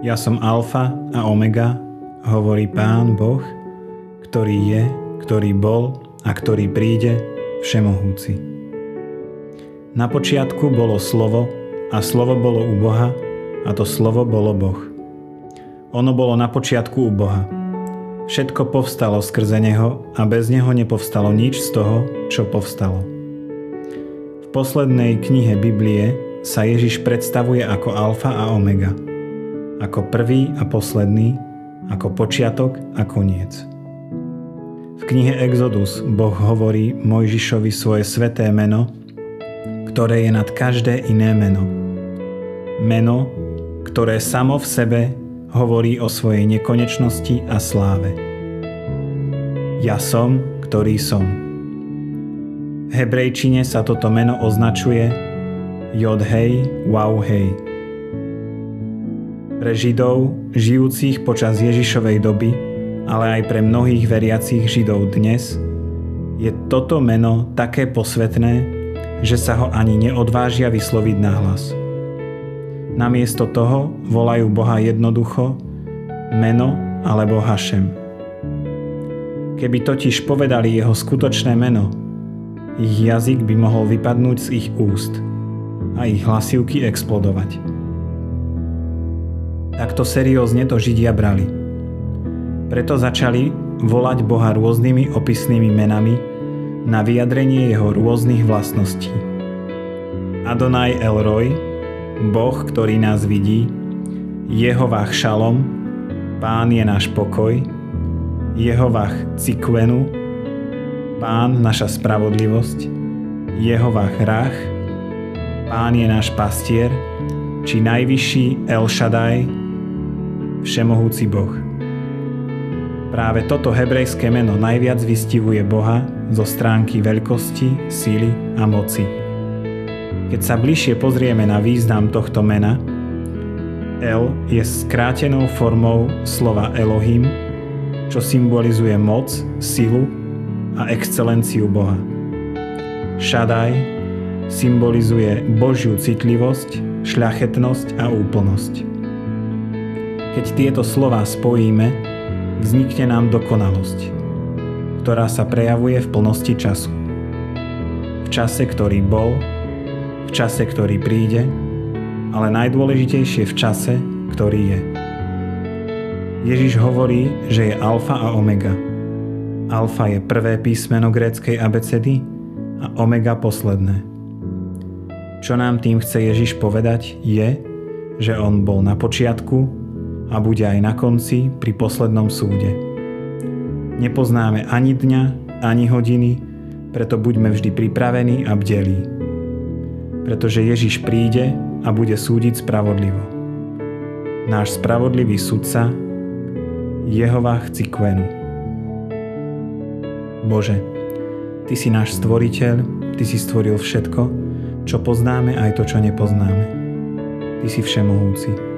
Ja som alfa a omega, hovorí Pán Boh, ktorý je, ktorý bol a ktorý príde, všemohúci. Na počiatku bolo slovo a slovo bolo u Boha a to slovo bolo Boh. Ono bolo na počiatku u Boha. Všetko povstalo skrze Neho a bez Neho nepovstalo nič z toho, čo povstalo. V poslednej knihe Biblie sa Ježiš predstavuje ako alfa a omega. Ako prvý a posledný, ako počiatok a koniec. V knihe Exodus Boh hovorí Mojžišovi svoje sveté meno, ktoré je nad každé iné meno. Meno, ktoré samo v sebe hovorí o svojej nekonečnosti a sláve. Ja som, ktorý som. V hebrejčine sa toto meno označuje Jod hej, wow hej. Pre Židov, žijúcich počas Ježišovej doby, ale aj pre mnohých veriacich Židov dnes, je toto meno také posvetné, že sa ho ani neodvážia vysloviť nahlas. Namiesto toho volajú Boha jednoducho meno alebo Hašem. Keby totiž povedali jeho skutočné meno, ich jazyk by mohol vypadnúť z ich úst a ich hlasivky explodovať. Takto seriózne to Židia brali. Preto začali volať Boha rôznymi opisnými menami na vyjadrenie jeho rôznych vlastností. Adonai Elroy Boh, ktorý nás vidí, Jehovah Šalom, Pán je náš pokoj, Jehovah Cikvenu, Pán naša spravodlivosť, Jehovah Rach, Pán je náš pastier, či najvyšší El Shaddai, Všemohúci Boh. Práve toto hebrejské meno najviac vystivuje Boha zo stránky veľkosti, síly a moci. Keď sa bližšie pozrieme na význam tohto mena, El je skrátenou formou slova Elohim, čo symbolizuje moc, silu a excelenciu Boha. Shaddai symbolizuje Božiu citlivosť, šľachetnosť a úplnosť. Keď tieto slova spojíme, vznikne nám dokonalosť, ktorá sa prejavuje v plnosti času. V čase, ktorý bol, v čase, ktorý príde, ale najdôležitejšie v čase, ktorý je. Ježiš hovorí, že je alfa a omega. Alfa je prvé písmeno gréckej abecedy a omega posledné. Čo nám tým chce Ježiš povedať je, že on bol na počiatku a bude aj na konci pri poslednom súde. Nepoznáme ani dňa, ani hodiny, preto buďme vždy pripravení a bdelí pretože Ježiš príde a bude súdiť spravodlivo. Náš spravodlivý sudca, Jehova Cikvenu. Bože, Ty si náš stvoriteľ, Ty si stvoril všetko, čo poznáme aj to, čo nepoznáme. Ty si všemohúci.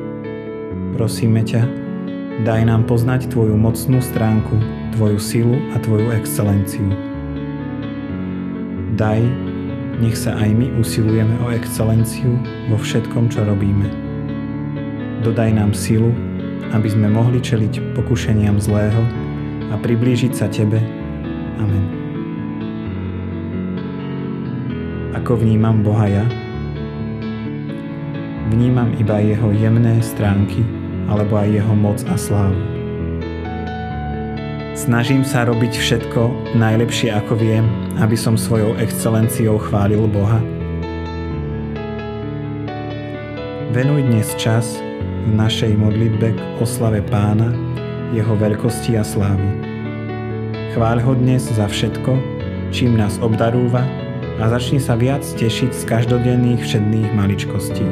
Prosíme ťa, daj nám poznať Tvoju mocnú stránku, Tvoju silu a Tvoju excelenciu. Daj, nech sa aj my usilujeme o excelenciu vo všetkom, čo robíme. Dodaj nám silu, aby sme mohli čeliť pokušeniam zlého a priblížiť sa Tebe. Amen. Ako vnímam Boha ja? Vnímam iba Jeho jemné stránky alebo aj Jeho moc a slávu. Snažím sa robiť všetko najlepšie ako viem, aby som svojou excelenciou chválil Boha. Venuj dnes čas v našej modlitbe k oslave Pána, Jeho veľkosti a slávy. Chváľ ho dnes za všetko, čím nás obdarúva a začni sa viac tešiť z každodenných všedných maličkostí.